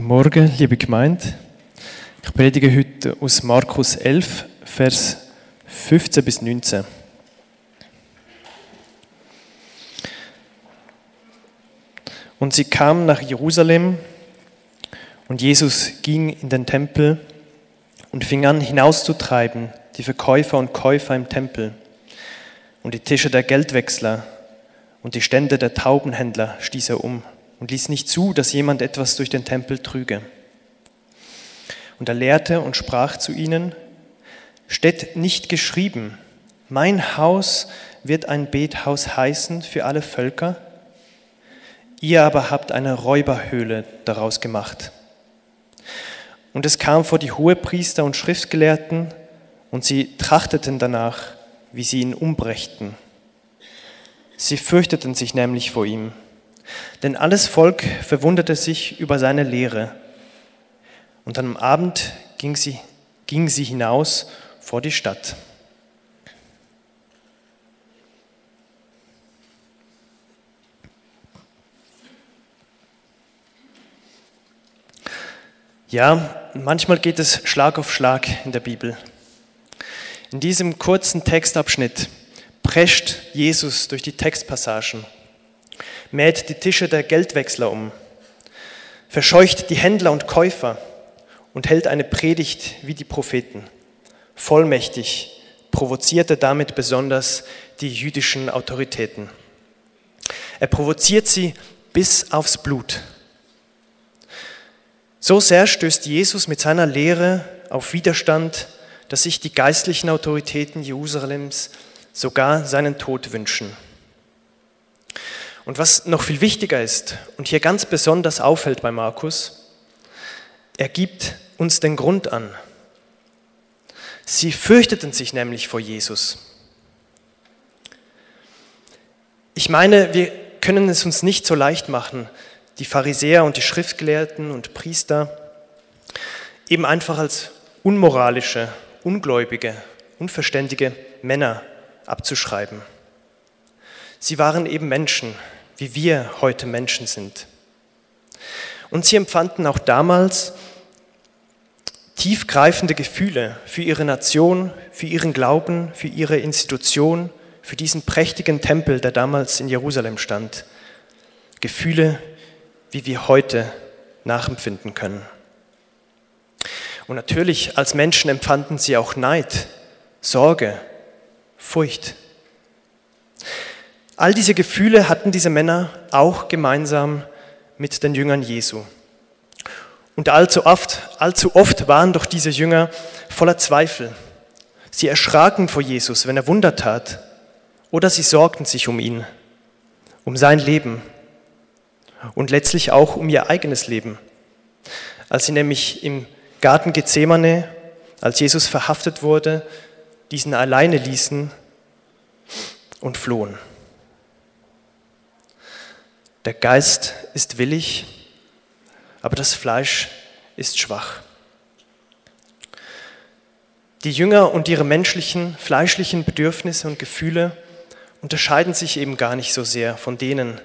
Guten Morgen, liebe Gemeinde. Ich predige heute aus Markus 11, Vers 15 bis 19. Und sie kamen nach Jerusalem und Jesus ging in den Tempel und fing an hinauszutreiben die Verkäufer und Käufer im Tempel und die Tische der Geldwechsler und die Stände der Taubenhändler stieß er um und ließ nicht zu, dass jemand etwas durch den Tempel trüge. Und er lehrte und sprach zu ihnen, steht nicht geschrieben, mein Haus wird ein Bethaus heißen für alle Völker, ihr aber habt eine Räuberhöhle daraus gemacht. Und es kam vor die Hohepriester und Schriftgelehrten, und sie trachteten danach, wie sie ihn umbrächten. Sie fürchteten sich nämlich vor ihm, denn alles Volk verwunderte sich über seine Lehre. Und am Abend ging sie, ging sie hinaus vor die Stadt. Ja, manchmal geht es Schlag auf Schlag in der Bibel. In diesem kurzen Textabschnitt prescht Jesus durch die Textpassagen, mäht die Tische der Geldwechsler um, verscheucht die Händler und Käufer und hält eine Predigt wie die Propheten. Vollmächtig provoziert er damit besonders die jüdischen Autoritäten. Er provoziert sie bis aufs Blut. So sehr stößt Jesus mit seiner Lehre auf Widerstand dass sich die geistlichen Autoritäten Jerusalems sogar seinen Tod wünschen. Und was noch viel wichtiger ist und hier ganz besonders auffällt bei Markus, er gibt uns den Grund an. Sie fürchteten sich nämlich vor Jesus. Ich meine, wir können es uns nicht so leicht machen, die Pharisäer und die Schriftgelehrten und Priester eben einfach als unmoralische ungläubige, unverständige Männer abzuschreiben. Sie waren eben Menschen, wie wir heute Menschen sind. Und sie empfanden auch damals tiefgreifende Gefühle für ihre Nation, für ihren Glauben, für ihre Institution, für diesen prächtigen Tempel, der damals in Jerusalem stand. Gefühle, wie wir heute nachempfinden können. Und natürlich als Menschen empfanden sie auch Neid, Sorge, Furcht. All diese Gefühle hatten diese Männer auch gemeinsam mit den Jüngern Jesu. Und allzu oft, allzu oft waren doch diese Jünger voller Zweifel. Sie erschraken vor Jesus, wenn er Wunder tat, oder sie sorgten sich um ihn, um sein Leben und letztlich auch um ihr eigenes Leben. Als sie nämlich im Garten Gethsemane, als Jesus verhaftet wurde, diesen alleine ließen und flohen. Der Geist ist willig, aber das Fleisch ist schwach. Die Jünger und ihre menschlichen, fleischlichen Bedürfnisse und Gefühle unterscheiden sich eben gar nicht so sehr von denen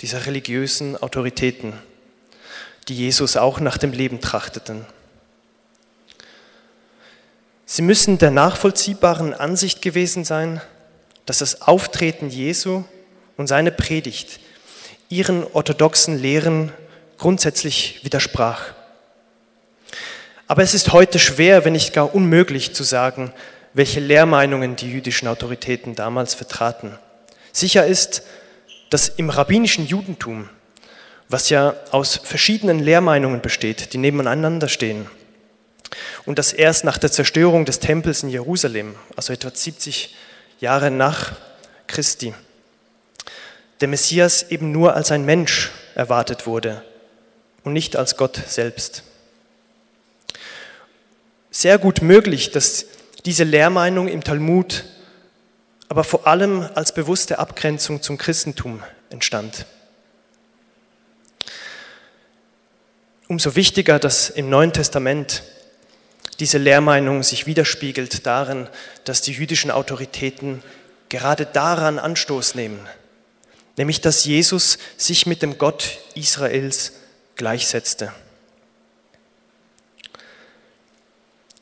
dieser religiösen Autoritäten, die Jesus auch nach dem Leben trachteten. Sie müssen der nachvollziehbaren Ansicht gewesen sein, dass das Auftreten Jesu und seine Predigt ihren orthodoxen Lehren grundsätzlich widersprach. Aber es ist heute schwer, wenn nicht gar unmöglich zu sagen, welche Lehrmeinungen die jüdischen Autoritäten damals vertraten. Sicher ist, dass im rabbinischen Judentum, was ja aus verschiedenen Lehrmeinungen besteht, die nebeneinander stehen, und das erst nach der Zerstörung des Tempels in Jerusalem, also etwa 70 Jahre nach Christi, der Messias eben nur als ein Mensch erwartet wurde und nicht als Gott selbst. Sehr gut möglich, dass diese Lehrmeinung im Talmud aber vor allem als bewusste Abgrenzung zum Christentum entstand. Umso wichtiger, dass im Neuen Testament diese Lehrmeinung sich widerspiegelt darin, dass die jüdischen Autoritäten gerade daran Anstoß nehmen, nämlich dass Jesus sich mit dem Gott Israels gleichsetzte.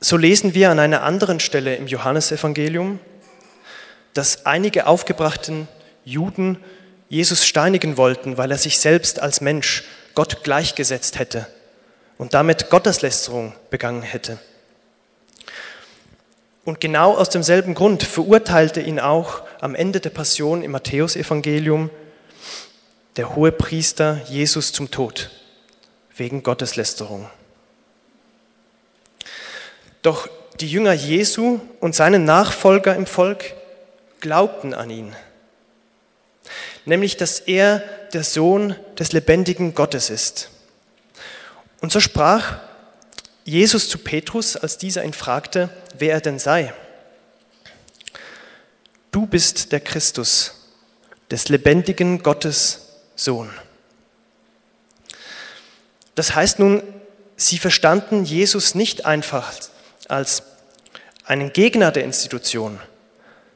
So lesen wir an einer anderen Stelle im Johannesevangelium, dass einige aufgebrachten Juden Jesus steinigen wollten, weil er sich selbst als Mensch Gott gleichgesetzt hätte und damit Gotteslästerung begangen hätte. Und genau aus demselben Grund verurteilte ihn auch am Ende der Passion im Matthäusevangelium der hohe Priester Jesus zum Tod wegen Gotteslästerung. Doch die Jünger Jesu und seine Nachfolger im Volk glaubten an ihn, nämlich dass er der Sohn des lebendigen Gottes ist. Und so sprach Jesus zu Petrus, als dieser ihn fragte, wer er denn sei. Du bist der Christus, des lebendigen Gottes Sohn. Das heißt nun, sie verstanden Jesus nicht einfach als einen Gegner der Institution,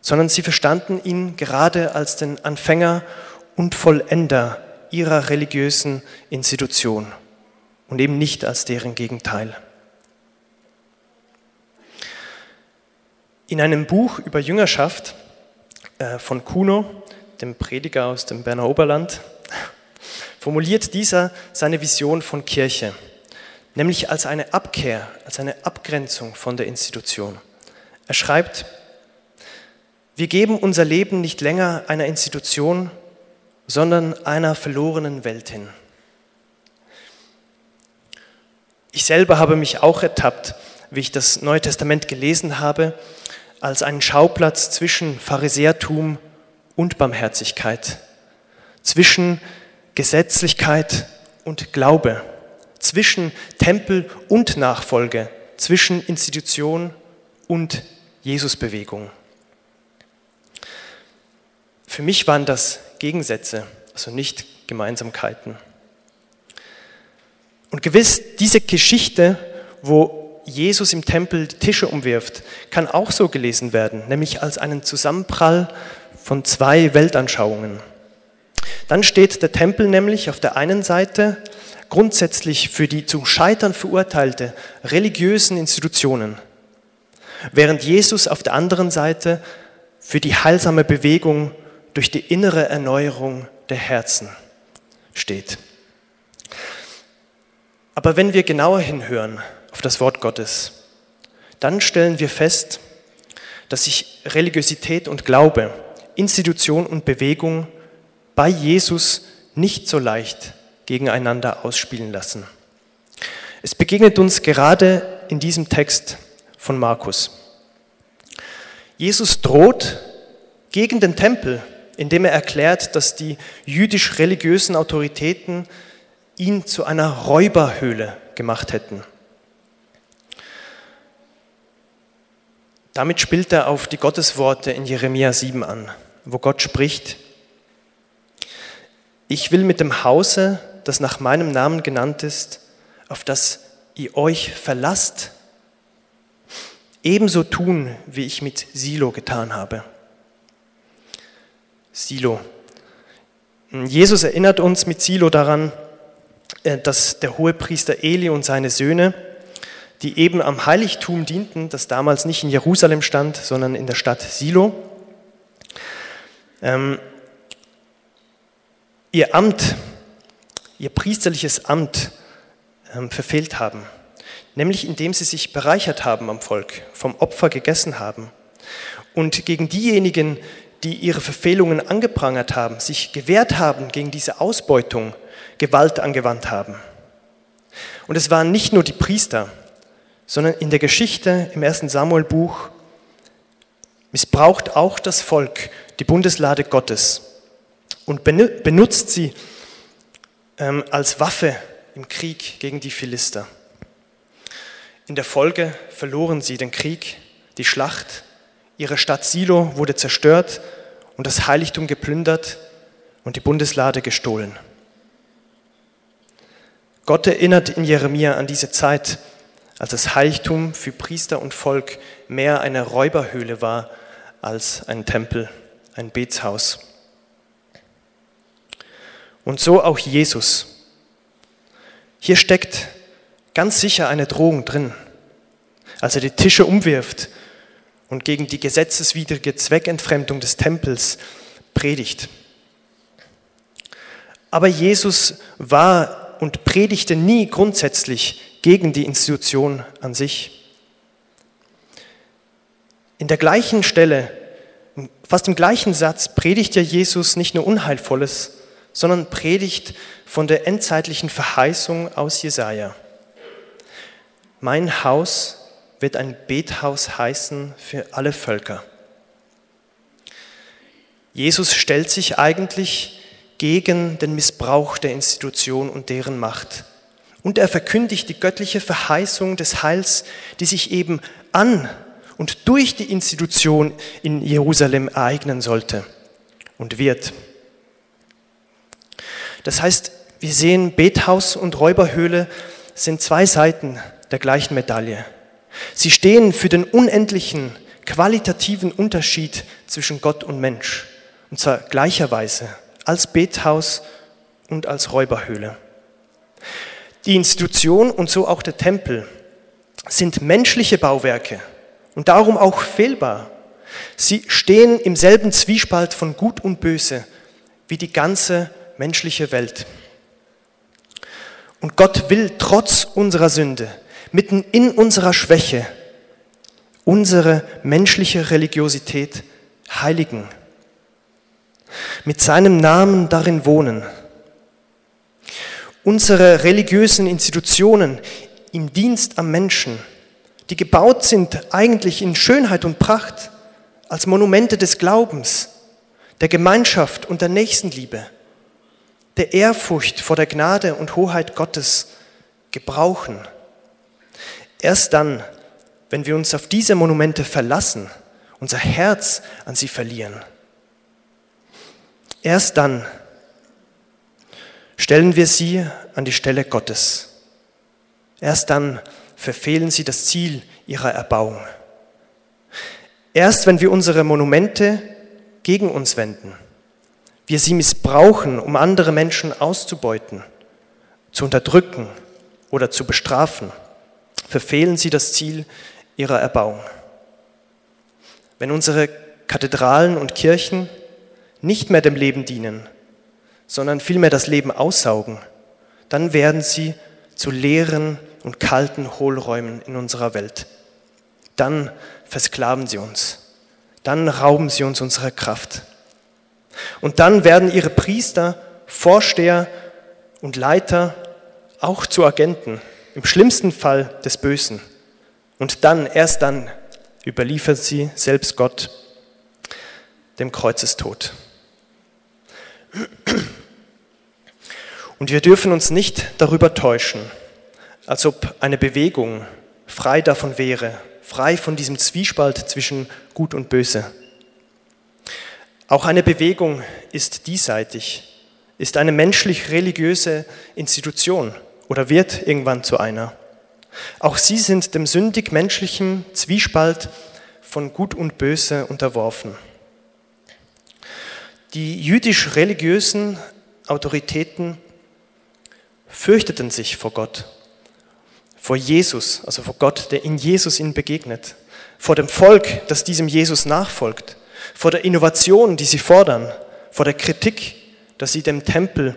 sondern sie verstanden ihn gerade als den Anfänger und Vollender ihrer religiösen Institution und eben nicht als deren Gegenteil. In einem Buch über Jüngerschaft äh, von Kuno, dem Prediger aus dem Berner Oberland, formuliert dieser seine Vision von Kirche, nämlich als eine Abkehr, als eine Abgrenzung von der Institution. Er schreibt, wir geben unser Leben nicht länger einer Institution, sondern einer verlorenen Welt hin. Ich selber habe mich auch ertappt, wie ich das Neue Testament gelesen habe, als einen Schauplatz zwischen Pharisäertum und Barmherzigkeit, zwischen Gesetzlichkeit und Glaube, zwischen Tempel und Nachfolge, zwischen Institution und Jesusbewegung. Für mich waren das Gegensätze, also nicht Gemeinsamkeiten. Und gewiss, diese Geschichte, wo Jesus im Tempel die Tische umwirft, kann auch so gelesen werden, nämlich als einen Zusammenprall von zwei Weltanschauungen. Dann steht der Tempel nämlich auf der einen Seite grundsätzlich für die zum Scheitern verurteilte religiösen Institutionen, während Jesus auf der anderen Seite für die heilsame Bewegung durch die innere Erneuerung der Herzen steht. Aber wenn wir genauer hinhören auf das Wort Gottes, dann stellen wir fest, dass sich Religiosität und Glaube, Institution und Bewegung bei Jesus nicht so leicht gegeneinander ausspielen lassen. Es begegnet uns gerade in diesem Text von Markus. Jesus droht gegen den Tempel, indem er erklärt, dass die jüdisch-religiösen Autoritäten ihn zu einer Räuberhöhle gemacht hätten. Damit spielt er auf die Gottesworte in Jeremia 7 an, wo Gott spricht, ich will mit dem Hause, das nach meinem Namen genannt ist, auf das ihr euch verlasst, ebenso tun, wie ich mit Silo getan habe. Silo. Jesus erinnert uns mit Silo daran, äh, dass der Hohepriester Eli und seine Söhne, die eben am Heiligtum dienten, das damals nicht in Jerusalem stand, sondern in der Stadt Silo, ähm, ihr Amt, ihr priesterliches Amt ähm, verfehlt haben, nämlich indem sie sich bereichert haben am Volk, vom Opfer gegessen haben. Und gegen diejenigen, die ihre Verfehlungen angeprangert haben, sich gewehrt haben gegen diese Ausbeutung, Gewalt angewandt haben. Und es waren nicht nur die Priester, sondern in der Geschichte im ersten Samuel-Buch missbraucht auch das Volk die Bundeslade Gottes und benutzt sie ähm, als Waffe im Krieg gegen die Philister. In der Folge verloren sie den Krieg, die Schlacht, ihre Stadt Silo wurde zerstört und das Heiligtum geplündert und die Bundeslade gestohlen. Gott erinnert in Jeremia an diese Zeit, als das Heiligtum für Priester und Volk mehr eine Räuberhöhle war als ein Tempel, ein Betshaus. Und so auch Jesus. Hier steckt ganz sicher eine Drohung drin. als er die Tische umwirft und gegen die gesetzeswidrige Zweckentfremdung des Tempels predigt. Aber Jesus war und predigte nie grundsätzlich gegen die Institution an sich. In der gleichen Stelle, fast im gleichen Satz, predigt ja Jesus nicht nur Unheilvolles, sondern predigt von der endzeitlichen Verheißung aus Jesaja. Mein Haus wird ein Bethaus heißen für alle Völker. Jesus stellt sich eigentlich gegen den Missbrauch der Institution und deren Macht. Und er verkündigt die göttliche Verheißung des Heils, die sich eben an und durch die Institution in Jerusalem ereignen sollte und wird. Das heißt, wir sehen, Bethaus und Räuberhöhle sind zwei Seiten der gleichen Medaille. Sie stehen für den unendlichen qualitativen Unterschied zwischen Gott und Mensch, und zwar gleicherweise als Bethaus und als Räuberhöhle. Die Institution und so auch der Tempel sind menschliche Bauwerke und darum auch fehlbar. Sie stehen im selben Zwiespalt von Gut und Böse wie die ganze menschliche Welt. Und Gott will trotz unserer Sünde, mitten in unserer Schwäche, unsere menschliche Religiosität heiligen, mit seinem Namen darin wohnen, unsere religiösen Institutionen im Dienst am Menschen, die gebaut sind eigentlich in Schönheit und Pracht, als Monumente des Glaubens, der Gemeinschaft und der Nächstenliebe, der Ehrfurcht vor der Gnade und Hoheit Gottes gebrauchen. Erst dann, wenn wir uns auf diese Monumente verlassen, unser Herz an sie verlieren, erst dann stellen wir sie an die Stelle Gottes. Erst dann verfehlen sie das Ziel ihrer Erbauung. Erst wenn wir unsere Monumente gegen uns wenden, wir sie missbrauchen, um andere Menschen auszubeuten, zu unterdrücken oder zu bestrafen, verfehlen sie das Ziel ihrer Erbauung. Wenn unsere Kathedralen und Kirchen nicht mehr dem Leben dienen, sondern vielmehr das Leben aussaugen, dann werden sie zu leeren und kalten Hohlräumen in unserer Welt. Dann versklaven sie uns. Dann rauben sie uns unsere Kraft. Und dann werden ihre Priester, Vorsteher und Leiter auch zu Agenten im schlimmsten Fall des Bösen. Und dann, erst dann, überliefert sie selbst Gott dem Kreuzestod. Und wir dürfen uns nicht darüber täuschen, als ob eine Bewegung frei davon wäre, frei von diesem Zwiespalt zwischen Gut und Böse. Auch eine Bewegung ist diesseitig, ist eine menschlich-religiöse Institution oder wird irgendwann zu einer. Auch sie sind dem sündig-menschlichen Zwiespalt von Gut und Böse unterworfen. Die jüdisch-religiösen Autoritäten fürchteten sich vor Gott, vor Jesus, also vor Gott, der in Jesus ihnen begegnet, vor dem Volk, das diesem Jesus nachfolgt, vor der Innovation, die sie fordern, vor der Kritik, dass sie dem Tempel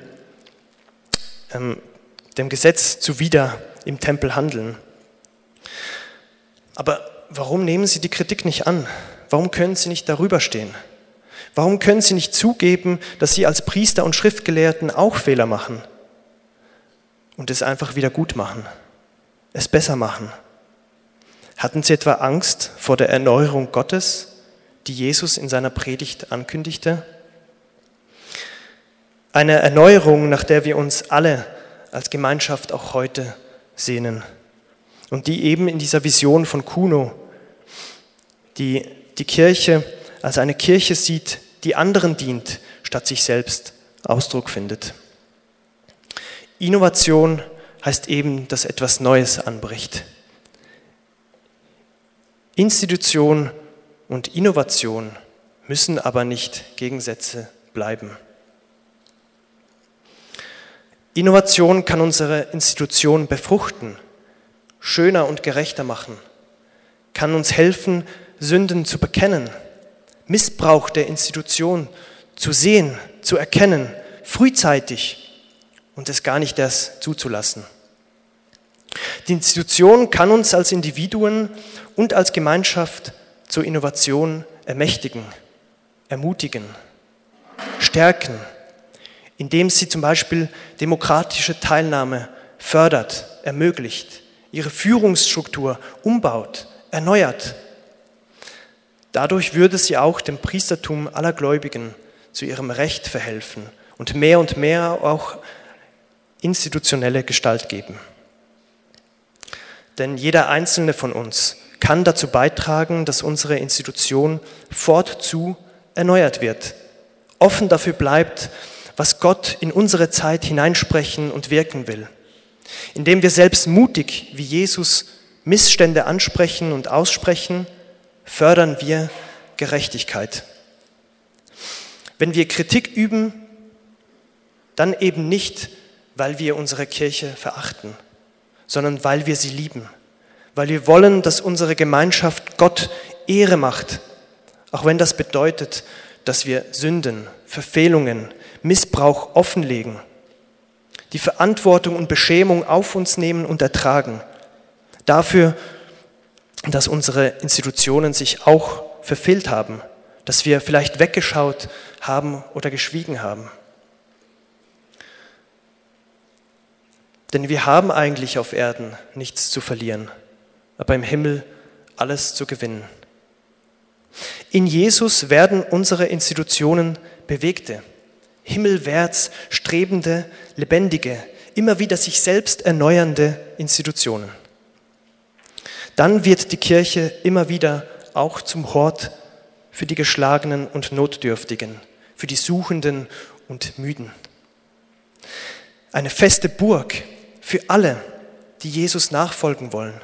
ähm, dem Gesetz zuwider im Tempel handeln. Aber warum nehmen Sie die Kritik nicht an? Warum können Sie nicht darüber stehen? Warum können Sie nicht zugeben, dass Sie als Priester und Schriftgelehrten auch Fehler machen und es einfach wieder gut machen, es besser machen? Hatten Sie etwa Angst vor der Erneuerung Gottes, die Jesus in seiner Predigt ankündigte? Eine Erneuerung, nach der wir uns alle als Gemeinschaft auch heute sehnen. Und die eben in dieser Vision von Kuno, die die Kirche als eine Kirche sieht, die anderen dient, statt sich selbst Ausdruck findet. Innovation heißt eben, dass etwas Neues anbricht. Institution und Innovation müssen aber nicht Gegensätze bleiben. Innovation kann unsere Institution befruchten, schöner und gerechter machen, kann uns helfen, Sünden zu bekennen, Missbrauch der Institution zu sehen, zu erkennen, frühzeitig und es gar nicht erst zuzulassen. Die Institution kann uns als Individuen und als Gemeinschaft zur Innovation ermächtigen, ermutigen, stärken, indem sie zum Beispiel demokratische Teilnahme fördert, ermöglicht, ihre Führungsstruktur umbaut, erneuert. Dadurch würde sie auch dem Priestertum aller Gläubigen zu ihrem Recht verhelfen und mehr und mehr auch institutionelle Gestalt geben. Denn jeder einzelne von uns kann dazu beitragen, dass unsere Institution fortzu erneuert wird, offen dafür bleibt, was Gott in unsere Zeit hineinsprechen und wirken will. Indem wir selbst mutig wie Jesus Missstände ansprechen und aussprechen, fördern wir Gerechtigkeit. Wenn wir Kritik üben, dann eben nicht, weil wir unsere Kirche verachten, sondern weil wir sie lieben, weil wir wollen, dass unsere Gemeinschaft Gott Ehre macht, auch wenn das bedeutet, dass wir Sünden, Verfehlungen, Missbrauch offenlegen, die Verantwortung und Beschämung auf uns nehmen und ertragen, dafür, dass unsere Institutionen sich auch verfehlt haben, dass wir vielleicht weggeschaut haben oder geschwiegen haben. Denn wir haben eigentlich auf Erden nichts zu verlieren, aber im Himmel alles zu gewinnen. In Jesus werden unsere Institutionen bewegte, himmelwärts strebende, lebendige, immer wieder sich selbst erneuernde Institutionen. Dann wird die Kirche immer wieder auch zum Hort für die Geschlagenen und Notdürftigen, für die Suchenden und Müden. Eine feste Burg für alle, die Jesus nachfolgen wollen,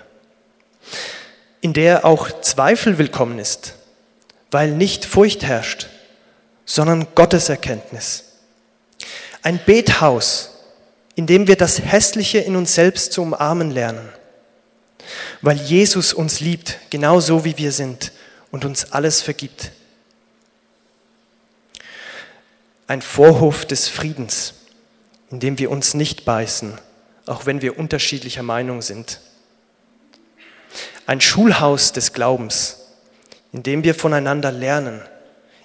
in der auch Zweifel willkommen ist, weil nicht Furcht herrscht, sondern Gotteserkenntnis. Ein Bethaus, in dem wir das Hässliche in uns selbst zu umarmen lernen, weil Jesus uns liebt, genauso wie wir sind und uns alles vergibt. Ein Vorhof des Friedens, in dem wir uns nicht beißen, auch wenn wir unterschiedlicher Meinung sind. Ein Schulhaus des Glaubens, in dem wir voneinander lernen,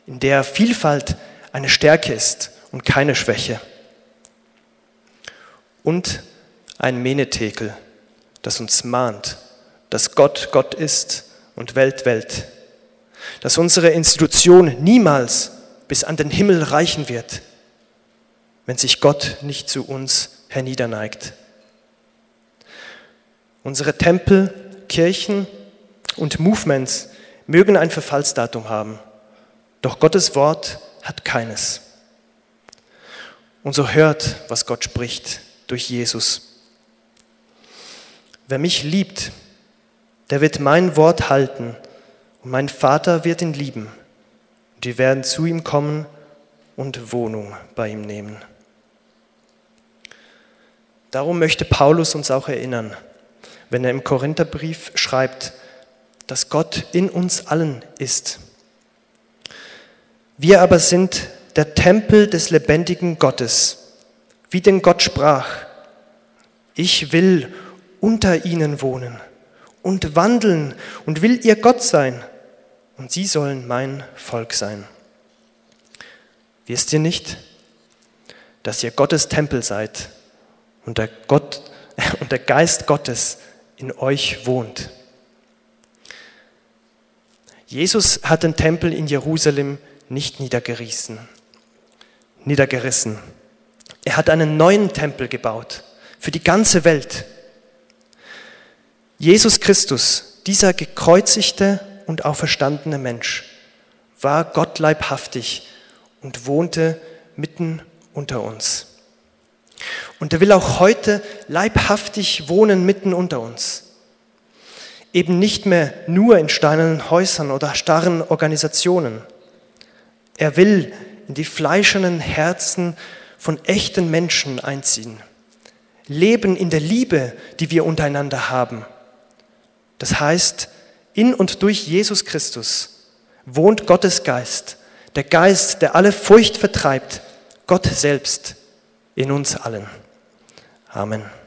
in der Vielfalt eine Stärke ist und keine Schwäche. Und ein Menetekel, das uns mahnt, dass Gott Gott ist und Welt Welt dass unsere Institution niemals bis an den Himmel reichen wird, wenn sich Gott nicht zu uns herniederneigt. Unsere Tempel, Kirchen und Movements mögen ein Verfallsdatum haben, doch Gottes Wort hat keines. Und so hört, was Gott spricht durch Jesus. Wer mich liebt, der wird mein Wort halten und mein Vater wird ihn lieben. Und wir werden zu ihm kommen und Wohnung bei ihm nehmen. Darum möchte Paulus uns auch erinnern, wenn er im Korintherbrief schreibt, dass Gott in uns allen ist. Wir aber sind der Tempel des lebendigen Gottes, wie denn Gott sprach, ich will unter ihnen wohnen und wandeln und will ihr Gott sein und sie sollen mein Volk sein. Wisst ihr nicht, dass ihr Gottes Tempel seid und der, Gott, und der Geist Gottes in euch wohnt? Jesus hat den Tempel in Jerusalem nicht niedergerissen. niedergerissen. Er hat einen neuen Tempel gebaut für die ganze Welt. Jesus Christus, dieser gekreuzigte und auferstandene Mensch, war Gott leibhaftig und wohnte mitten unter uns. Und er will auch heute leibhaftig wohnen mitten unter uns. Eben nicht mehr nur in steinernen Häusern oder starren Organisationen. Er will in die fleischernen Herzen von echten Menschen einziehen. Leben in der Liebe, die wir untereinander haben. Das heißt, In und durch Jesus Christus wohnt Gottes Geist, der Geist, der alle Furcht vertreibt, Gott selbst in uns allen. Amen.